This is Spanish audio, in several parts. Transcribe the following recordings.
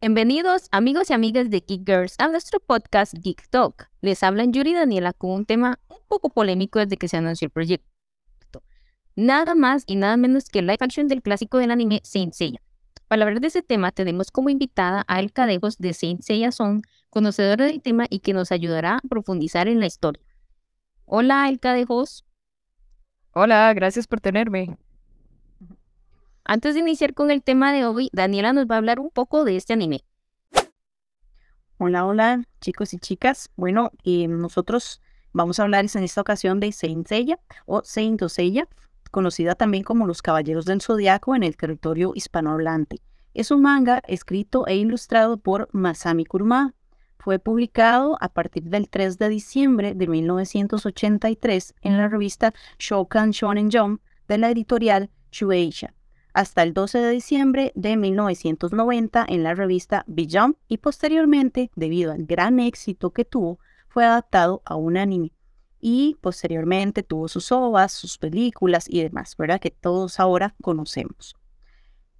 Bienvenidos amigos y amigas de Geek Girls a nuestro podcast Geek Talk. Les hablan Yuri y Daniela con un tema un poco polémico desde que se anunció el proyecto. Nada más y nada menos que live action del clásico del anime Saint Seiya. Para hablar de ese tema tenemos como invitada a El Cadejos de Saint Seiya Son, conocedora del tema y que nos ayudará a profundizar en la historia. Hola El Cadejos. Hola, gracias por tenerme. Antes de iniciar con el tema de hoy, Daniela nos va a hablar un poco de este anime. Hola, hola, chicos y chicas. Bueno, eh, nosotros vamos a hablar en esta ocasión de Saint Seiya o Saint Seiya, conocida también como Los Caballeros del Zodiaco en el territorio hispanohablante. Es un manga escrito e ilustrado por Masami Kuruma. Fue publicado a partir del 3 de diciembre de 1983 en la revista Shokan Shonen Jump de la editorial Shueisha hasta el 12 de diciembre de 1990 en la revista Beyond y posteriormente, debido al gran éxito que tuvo, fue adaptado a un anime. Y posteriormente tuvo sus ovas, sus películas y demás, ¿verdad? Que todos ahora conocemos.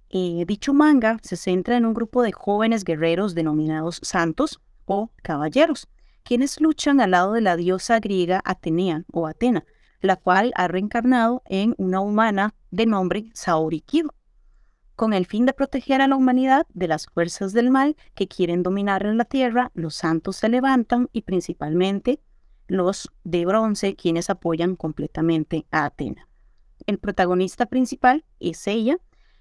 Eh, dicho manga se centra en un grupo de jóvenes guerreros denominados santos o caballeros, quienes luchan al lado de la diosa griega Atenea o Atena, la cual ha reencarnado en una humana de nombre Saori Kido, con el fin de proteger a la humanidad de las fuerzas del mal que quieren dominar en la tierra, los santos se levantan y principalmente los de bronce quienes apoyan completamente a Atena. El protagonista principal es ella,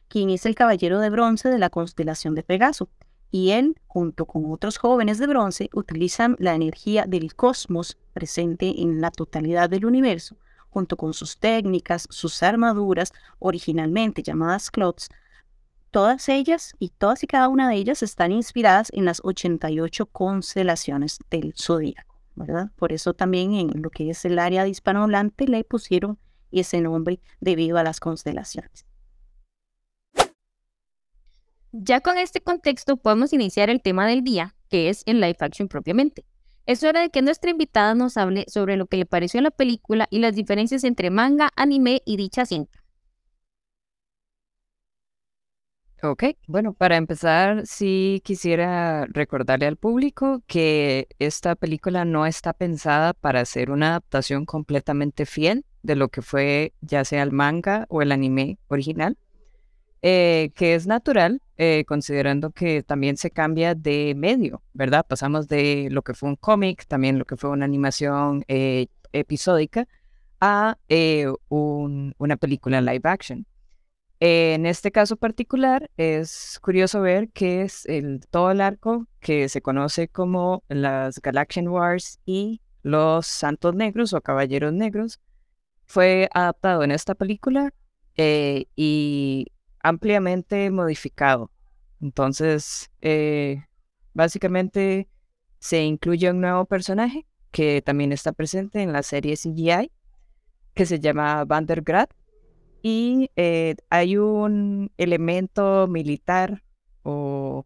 quien es el caballero de bronce de la constelación de Pegaso, y él, junto con otros jóvenes de bronce, utilizan la energía del cosmos presente en la totalidad del universo junto con sus técnicas, sus armaduras, originalmente llamadas clots, todas ellas y todas y cada una de ellas están inspiradas en las 88 constelaciones del zodíaco, ¿verdad? Por eso también en lo que es el área de hispanohablante le pusieron ese nombre debido a las constelaciones. Ya con este contexto podemos iniciar el tema del día, que es el live action propiamente. Es hora de que nuestra invitada nos hable sobre lo que le pareció la película y las diferencias entre manga, anime y dicha cinta. Ok, bueno, para empezar, sí quisiera recordarle al público que esta película no está pensada para ser una adaptación completamente fiel de lo que fue ya sea el manga o el anime original. Eh, que es natural, eh, considerando que también se cambia de medio, ¿verdad? Pasamos de lo que fue un cómic, también lo que fue una animación eh, episódica, a una película live action. En este caso particular, es curioso ver que es todo el arco que se conoce como las Galaxian Wars y los Santos Negros o Caballeros Negros fue adaptado en esta película y ampliamente modificado. Entonces, eh, básicamente se incluye un nuevo personaje que también está presente en la serie CGI, que se llama Vandergrad. Y eh, hay un elemento militar o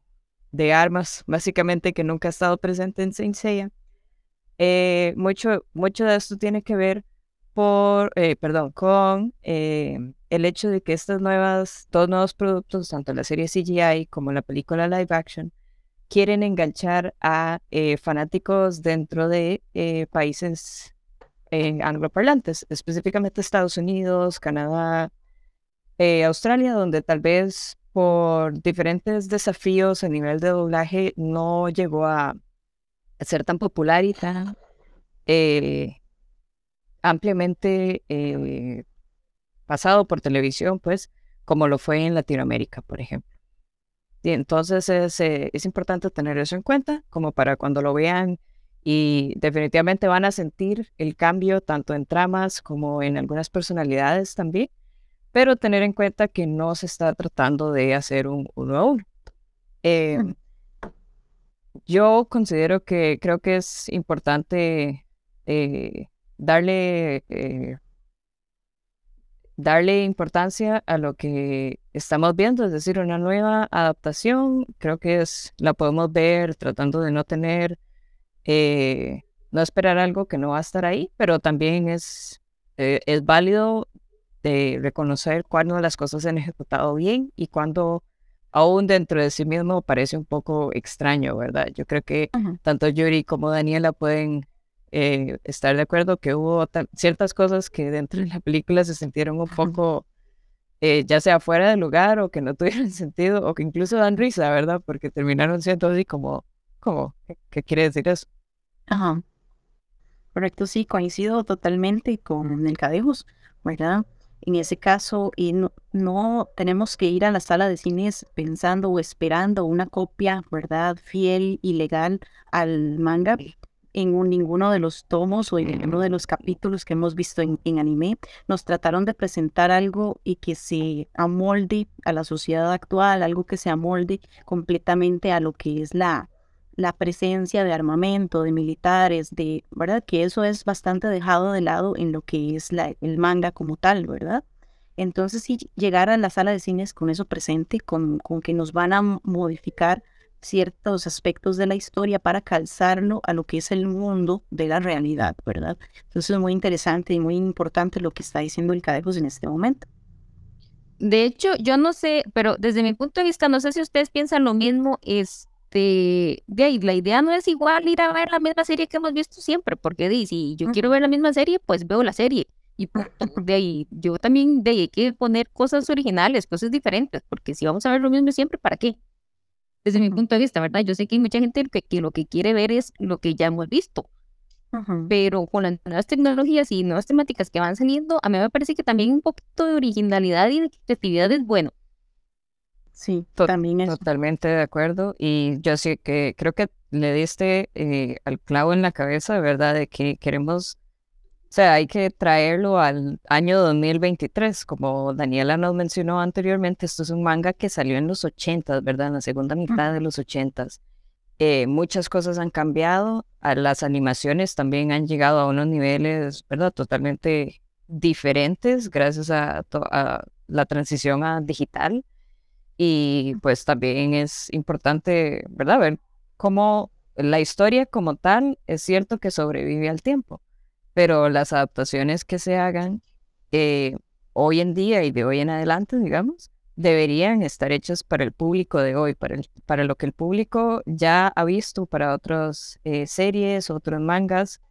de armas, básicamente, que nunca ha estado presente en Saint. Eh, mucho, mucho de esto tiene que ver por, perdón, con el hecho de que estas nuevas, dos nuevos productos, tanto la serie CGI como la película live action, quieren enganchar a eh, fanáticos dentro de eh, países eh, angloparlantes, específicamente Estados Unidos, Canadá, Australia, donde tal vez por diferentes desafíos a nivel de doblaje no llegó a, ser tan popular y tan ampliamente pasado por televisión, pues, como lo fue en Latinoamérica, por ejemplo. Y entonces es, eh, es importante tener eso en cuenta, como para cuando lo vean y definitivamente van a sentir el cambio tanto en tramas como en algunas personalidades también, pero tener en cuenta que no se está tratando de hacer un uno a uno. Yo considero que creo que es importante eh, darle eh, darle importancia a lo que estamos viendo, es decir, una nueva adaptación, creo que es, la podemos ver tratando de no tener, eh, no esperar algo que no va a estar ahí, pero también es, eh, es válido de reconocer cuándo las cosas se han ejecutado bien y cuando aún dentro de sí mismo parece un poco extraño, ¿verdad? Yo creo que tanto Yuri como Daniela pueden eh, estar de acuerdo que hubo ciertas cosas que dentro de la película se sintieron un poco, eh, ya sea fuera de lugar o que no tuvieron sentido o que incluso dan risa, ¿verdad? Porque terminaron siendo así como, como ¿qué, quiere decir eso? Ajá. Correcto, sí, coincido totalmente con el Cadejos, ¿verdad? En ese caso, y no, tenemos que ir a la sala de cines pensando o esperando una copia, ¿verdad?, fiel y legal al manga en ninguno de los tomos o en ninguno de los capítulos que hemos visto en, anime. Nos trataron de presentar algo y que se amolde a la sociedad actual, algo que se amolde completamente a lo que es la, la presencia de armamento, de militares, de, ¿verdad? Que eso es bastante dejado de lado en lo que es el manga como tal, ¿verdad? Entonces, si llegar a la sala de cines con eso presente, con, con que nos van a modificar ciertos aspectos de la historia para calzarlo a lo que es el mundo de la realidad, ¿verdad? Entonces es muy interesante y muy importante lo que está diciendo el Cadejos en este momento. De hecho, yo no sé, pero desde mi punto de vista, no sé si ustedes piensan lo mismo, es este, de ahí, la idea no es igual ir a ver la misma serie que hemos visto siempre, porque de, si yo quiero ver la misma serie, pues veo la serie. Y de ahí, yo también de ahí hay que poner cosas originales, cosas diferentes, porque si vamos a ver lo mismo siempre, ¿para qué? Desde mi punto de vista, ¿verdad? Yo sé que hay mucha gente que, que lo que quiere ver es lo que ya hemos visto. Pero con las nuevas tecnologías y nuevas temáticas que van saliendo, a mí me parece que también un poquito de originalidad y de creatividad es bueno. Sí, también es. Totalmente de acuerdo. Y yo sí que creo que le diste eh, al clavo en la cabeza, ¿verdad? De que queremos, o sea, hay que traerlo al año 2023. Como Daniela nos mencionó anteriormente, esto es un manga que salió en los 80, ¿verdad? En la segunda mitad de los 80. Eh, muchas cosas han cambiado, a las animaciones también han llegado a unos niveles, ¿verdad? Totalmente diferentes gracias a, a la transición a digital. Y pues también es importante, ¿verdad? Ver cómo la historia como tal es cierto que sobrevive al tiempo, pero las adaptaciones que se hagan eh, hoy en día y de hoy en adelante, digamos, deberían estar hechas para el público de hoy, para, lo que el público ya ha visto para otras eh, series, otros mangas,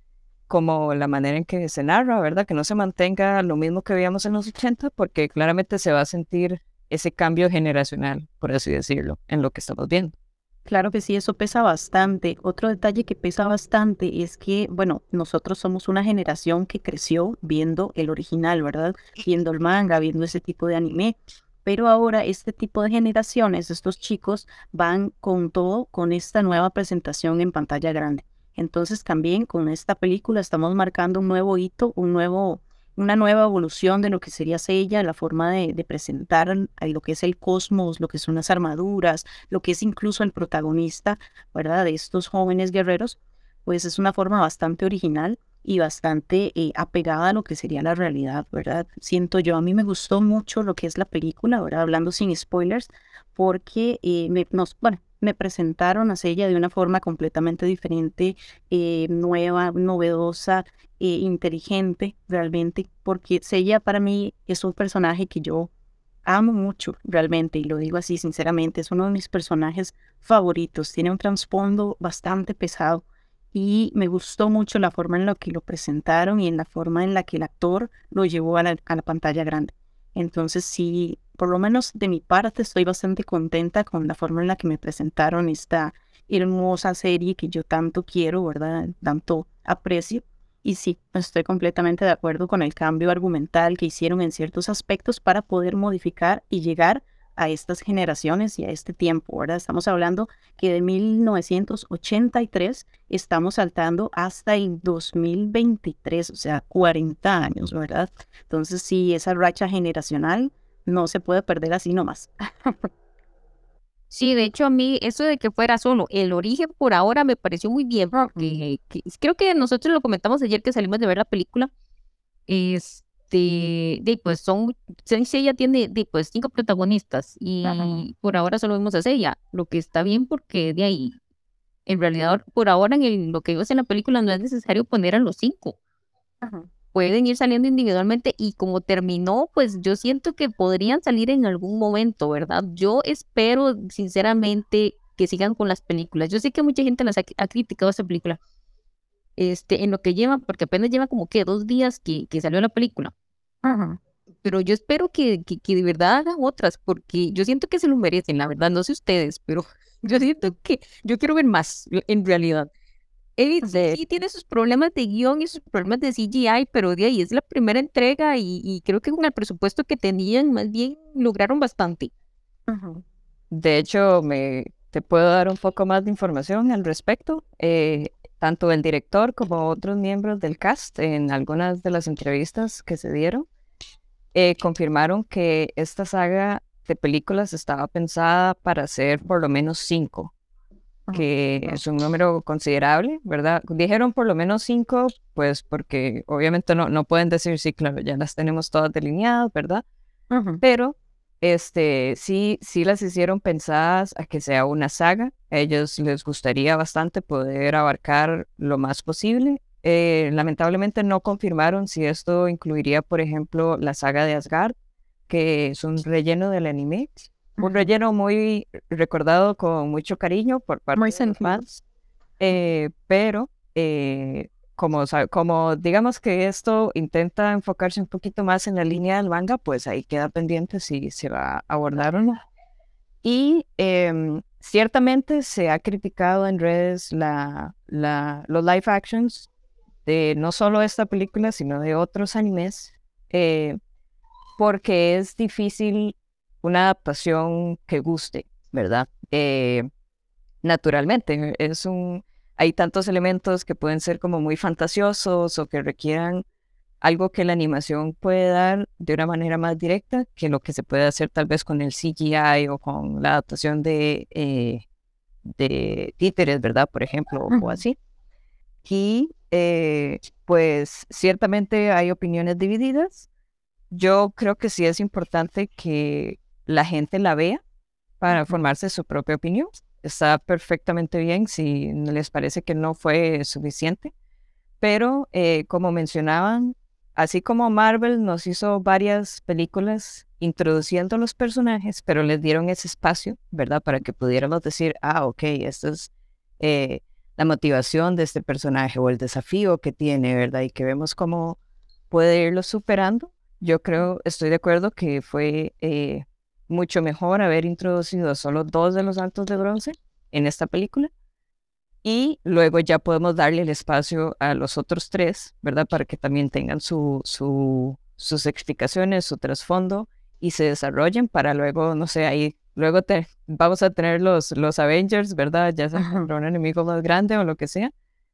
como la manera en que se narra, ¿verdad? Que no se mantenga lo mismo que veíamos en los 80, porque claramente se va a sentir ese cambio generacional, por así decirlo, en lo que estamos viendo. Claro que sí, eso pesa bastante. Otro detalle que pesa bastante es que, bueno, nosotros somos una generación que creció viendo el original, ¿verdad? Viendo el manga, viendo ese tipo de anime. Pero ahora este tipo de generaciones, estos chicos, van con todo, con esta nueva presentación en pantalla grande. Entonces también con esta película estamos marcando un nuevo hito, un nuevo una nueva evolución de lo que sería ella, la forma de, presentar lo que es el cosmos, lo que son las armaduras, lo que es incluso el protagonista, ¿verdad? De estos jóvenes guerreros, pues es una forma bastante original y bastante eh, apegada a lo que sería la realidad, ¿verdad? Siento yo, a mí me gustó mucho lo que es la película, ¿verdad? Hablando sin spoilers, porque eh, me, nos, bueno, me presentaron a ella de una forma completamente diferente, eh, nueva, novedosa, inteligente realmente, porque ella para mí es un personaje que yo amo mucho realmente, y lo digo así sinceramente, es uno de mis personajes favoritos, tiene un trasfondo bastante pesado y me gustó mucho la forma en la que lo presentaron y en la forma en la que el actor lo llevó a la, a la pantalla grande. Entonces sí, por lo menos de mi parte, estoy bastante contenta con la forma en la que me presentaron esta hermosa serie que yo tanto quiero, ¿verdad? Tanto aprecio. Y sí, estoy completamente de acuerdo con el cambio argumental que hicieron en ciertos aspectos para poder modificar y llegar a estas generaciones y a este tiempo, ¿verdad? Estamos hablando que de 1983 estamos saltando hasta el 2023, o sea, 40 años, ¿verdad? Entonces sí, esa racha generacional no se puede perder así nomás. Sí, de hecho a mí eso de que fuera solo el origen por ahora me pareció muy bien, porque creo que nosotros lo comentamos ayer que salimos de ver la película, este, de, pues son, ella tiene de, pues cinco protagonistas y por ahora solo vemos a ella, lo que está bien porque de ahí en realidad por ahora en lo que vemos en la película no es necesario poner a los cinco. Pueden ir saliendo individualmente y como terminó, pues yo siento que podrían salir en algún momento, ¿verdad? Yo espero sinceramente que sigan con las películas. Yo sé que mucha gente las ha, criticado esta película. Este, en lo que lleva, porque apenas lleva como que dos días que, que salió la película. Pero yo espero que, que, de verdad hagan otras, porque yo siento que se lo merecen, la verdad, no sé ustedes, pero yo siento que yo quiero ver más, en realidad. Edith sí tiene sus problemas de guion y sus problemas de CGI, pero de ahí es la primera entrega y, creo que con el presupuesto que tenían, más bien lograron bastante. De hecho, me te puedo dar un poco más de información al respecto. Eh, tanto el director como otros miembros del cast, en algunas de las entrevistas que se dieron, eh, confirmaron que esta saga de películas estaba pensada para hacer por lo menos cinco, que es un número considerable, ¿verdad? Dijeron por lo menos cinco, pues porque obviamente no, no pueden decir, sí, claro, ya las tenemos todas delineadas, ¿verdad? Pero este, sí, sí las hicieron pensadas a que sea una saga. A ellos les gustaría bastante poder abarcar lo más posible eh, lamentablemente no confirmaron si esto incluiría, por ejemplo, la saga de Asgard, que es un relleno del anime. Un relleno muy recordado con mucho cariño por parte de los fans. Eh, pero eh, como, como digamos que esto intenta enfocarse un poquito más en la línea del manga, pues ahí queda pendiente si se va a abordar o no. Y em, ciertamente se ha criticado en redes la, la, los live actions de no solo esta película, sino de otros animes, eh, porque es difícil una adaptación que guste, ¿verdad? Eh, naturalmente, es un, hay tantos elementos que pueden ser como muy fantasiosos o que requieran algo que la animación puede dar de una manera más directa que lo que se puede hacer tal vez con el CGI o con la adaptación de, eh, de títeres, ¿verdad? Por ejemplo, o así. Y eh, pues ciertamente hay opiniones divididas. Yo creo que sí es importante que la gente la vea para formarse su propia opinión. Está perfectamente bien si les parece que no fue suficiente. Pero eh, como mencionaban, así como Marvel nos hizo varias películas introduciendo los personajes, pero les dieron ese espacio, ¿verdad? Para que pudiéramos decir, ah, ok, esto es eh, la motivación de este personaje o el desafío que tiene, ¿verdad? Y que vemos cómo puede irlo superando. Yo creo, estoy de acuerdo que fue eh, mucho mejor haber introducido solo dos de los altos de bronce en esta película. Y luego ya podemos darle el espacio a los otros tres, ¿verdad? Para que también tengan su, su, sus explicaciones, su trasfondo y se desarrollen para luego, no sé, ahí Luego te, vamos a tener los, los Avengers, ¿verdad? Ya sea un enemigo más grande o lo que sea.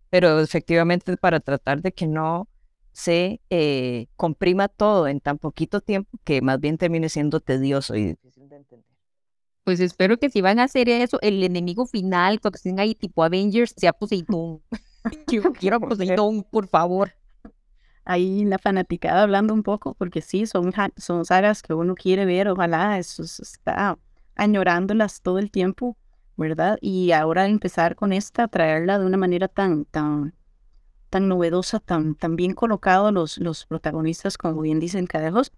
Pero efectivamente para tratar de que no se eh, comprima todo en tan poquito tiempo que más bien termine siendo tedioso y difícil de entender. Pues espero que si van a hacer eso, el enemigo final, cuando estén ahí tipo Avengers, sea Poseidón. Yo quiero Poseidón, por favor. Ahí la fanaticada hablando un poco, porque sí, son, son sagas que uno quiere ver, ojalá eso está añorándolas todo el tiempo, ¿verdad? Y ahora empezar con esta, traerla de una manera tan, tan, tan novedosa, tan, tan bien colocado los, los protagonistas, como bien dicen Cadejos,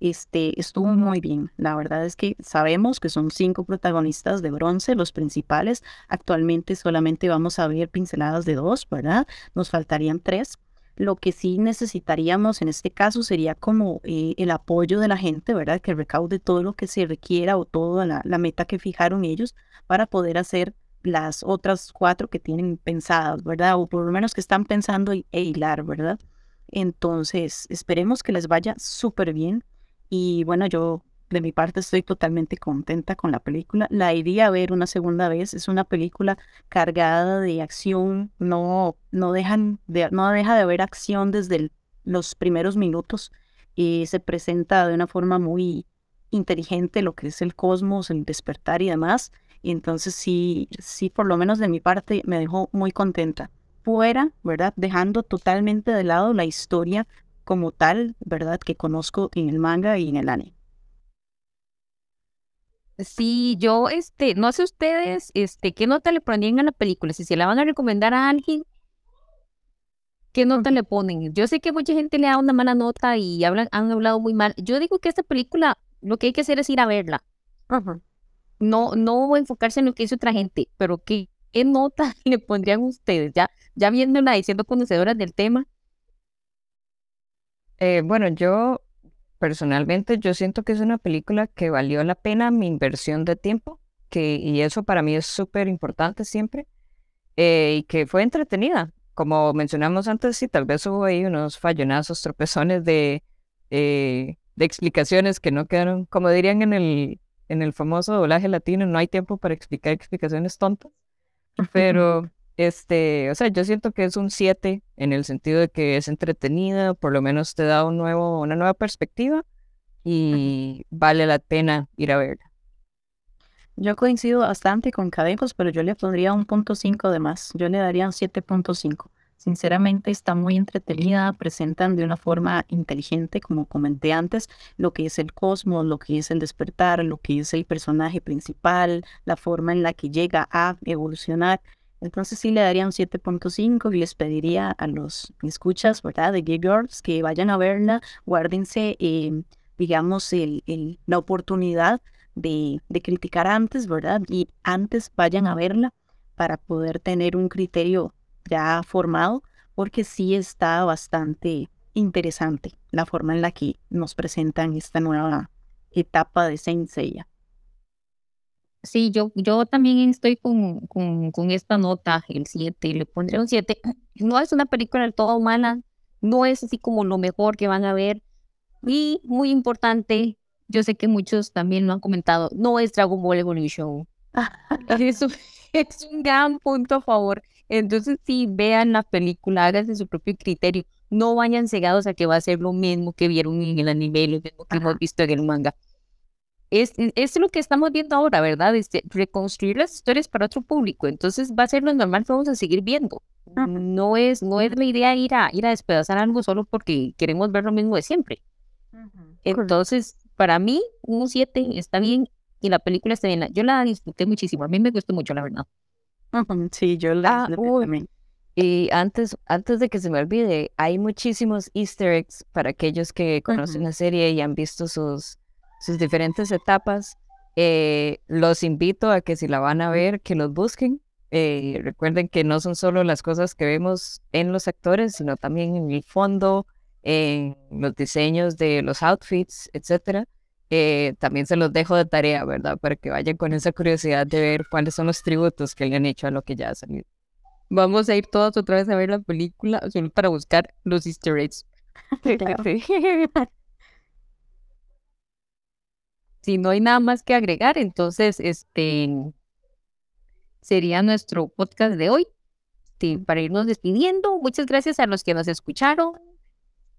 este, estuvo muy bien. La verdad es que sabemos que son cinco protagonistas de bronce, los principales. Actualmente solamente vamos a ver pinceladas de dos, ¿verdad? Nos faltarían tres. Lo que sí necesitaríamos en este caso sería como eh, el apoyo de la gente, ¿verdad? Que recaude todo lo que se requiera o toda la, meta que fijaron ellos para poder hacer las otras cuatro que tienen pensadas, ¿verdad? O por lo menos que están pensando e hilar, ¿verdad? Entonces, esperemos que les vaya súper bien. Y bueno, yo de mi parte estoy totalmente contenta con la película. La iría a ver una segunda vez. Es una película cargada de acción. No, no, dejan de, no deja de haber acción desde los primeros minutos y se presenta de una forma muy inteligente lo que es el cosmos, el despertar y demás. Y entonces sí, sí, por lo menos de mi parte me dejó muy contenta. Fuera, ¿verdad? Dejando totalmente de lado la historia como tal, ¿verdad? Que conozco en el manga y en el anime. Sí, yo, este, no sé ustedes, este, ¿qué nota le ponían a la película? Si se la van a recomendar a alguien, ¿qué nota le ponen? Yo sé que mucha gente le da una mala nota y hablan, han hablado muy mal. Yo digo que esta película, lo que hay que hacer es ir a verla. No, no enfocarse en lo que dice otra gente, pero ¿qué, qué nota le pondrían ustedes? Ya, ya viéndola y siendo conocedoras del tema. Eh, bueno, yo personalmente yo siento que es una película que valió la pena mi inversión de tiempo, que, y eso para mí es súper importante siempre, eh, y que fue entretenida. Como mencionamos antes, sí, tal vez hubo ahí unos fallonazos, tropezones de, eh, de explicaciones que no quedaron, como dirían en el, en el famoso doblaje latino, no hay tiempo para explicar explicaciones tontas, pero este, o sea, yo siento que es un 7 en el sentido de que es entretenida, por lo menos te da un nuevo, una nueva perspectiva y vale la pena ir a verla. Yo coincido bastante con Cadejos, pero yo le pondría un punto 5 de más. Yo le daría un 7.5. Sinceramente está muy entretenida, presentan de una forma inteligente, como comenté antes, lo que es el cosmos, lo que es el despertar, lo que es el personaje principal, la forma en la que llega a evolucionar. Entonces sí le daría un 7.5 y les pediría a los escuchas, ¿verdad? De Gay Girls que vayan a verla, guárdense, eh, digamos, el, la oportunidad de, de criticar antes, ¿verdad? Y antes vayan a verla para poder tener un criterio ya formado, porque sí está bastante interesante la forma en la que nos presentan esta nueva etapa de Saint Seiya. Sí, yo, yo también estoy con, con, con esta nota, el 7, le pondré un 7. No es una película del todo mala, no es así como lo mejor que van a ver. Y muy importante, yo sé que muchos también lo han comentado, no es Dragon Ball Evolution. Eso es un gran punto a favor. Entonces, sí, vean la película, háganse su propio criterio. No vayan cegados a que va a ser lo mismo que vieron en el anime, lo mismo que hemos visto en el manga es, es lo que estamos viendo ahora, ¿verdad? Este, reconstruir las historias para otro público. Entonces va a ser lo normal que vamos a seguir viendo. No es, no es la idea ir a, ir a despedazar algo solo porque queremos ver lo mismo de siempre. Entonces, para mí, un 7 está bien y la película está bien. Yo la disfruté muchísimo. A mí me gustó mucho, la verdad. Sí, yo la ah, Y antes, antes de que se me olvide, hay muchísimos easter eggs para aquellos que conocen la serie y han visto sus, sus diferentes etapas. Eh, los invito a que si la van a ver, que los busquen. Eh, recuerden que no son solo las cosas que vemos en los actores, sino también en el fondo, en los diseños de los outfits, etcétera. Eh, también se los dejo de tarea, ¿verdad? Para que vayan con esa curiosidad de ver cuáles son los tributos que le han hecho a lo que ya ha salido. Vamos a ir todos otra vez a ver la película solo para buscar los easter eggs. si no hay nada más que agregar, entonces este sería nuestro podcast de hoy. Este, para irnos despidiendo, muchas gracias a los que nos escucharon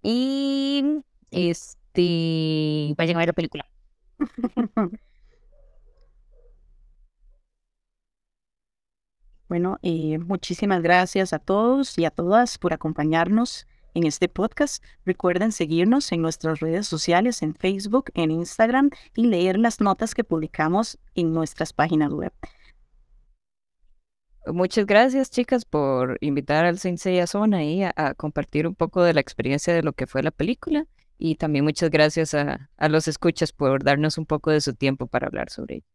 y este vayan a ver la película. Bueno, eh, muchísimas gracias a todos y a todas por acompañarnos en este podcast. Recuerden seguirnos en nuestras redes sociales, en Facebook, en Instagram y leer las notas que publicamos en nuestras páginas web. Muchas gracias, chicas, por invitar al Sensei Zona ahí a, compartir un poco de la experiencia de lo que fue la película. Y también muchas gracias a, a los escuchas por darnos un poco de su tiempo para hablar sobre ello.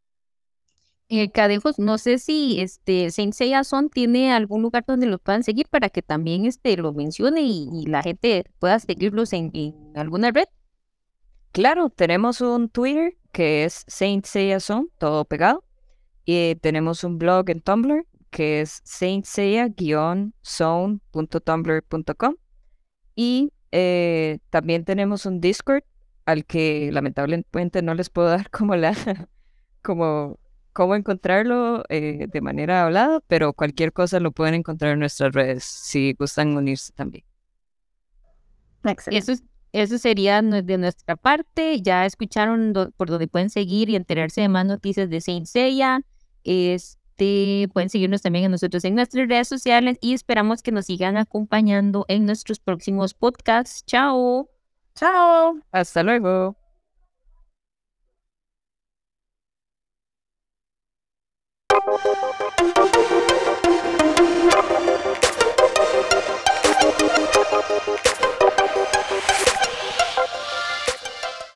Eh, Cadejos, no sé si este Saint Seiya Son tiene algún lugar donde lo puedan seguir para que también este lo mencione y, la gente pueda seguirlos en, alguna red. Claro, tenemos un Twitter que es Saint Seiya Son, todo pegado. Y tenemos un blog en Tumblr que es saintseiya-zone.tumblr.com. Y eh, también tenemos un Discord al que lamentablemente no les puedo dar como la como cómo encontrarlo eh, de manera hablada, pero cualquier cosa lo pueden encontrar en nuestras redes si gustan unirse también. Eso, eso sería de nuestra parte. Ya escucharon por donde pueden seguir y enterarse de más noticias de Saint Seiya. Este, pueden seguirnos también a nosotros en nuestras redes sociales y esperamos que nos sigan acompañando en nuestros próximos podcasts. Chao. Chao. Hasta luego.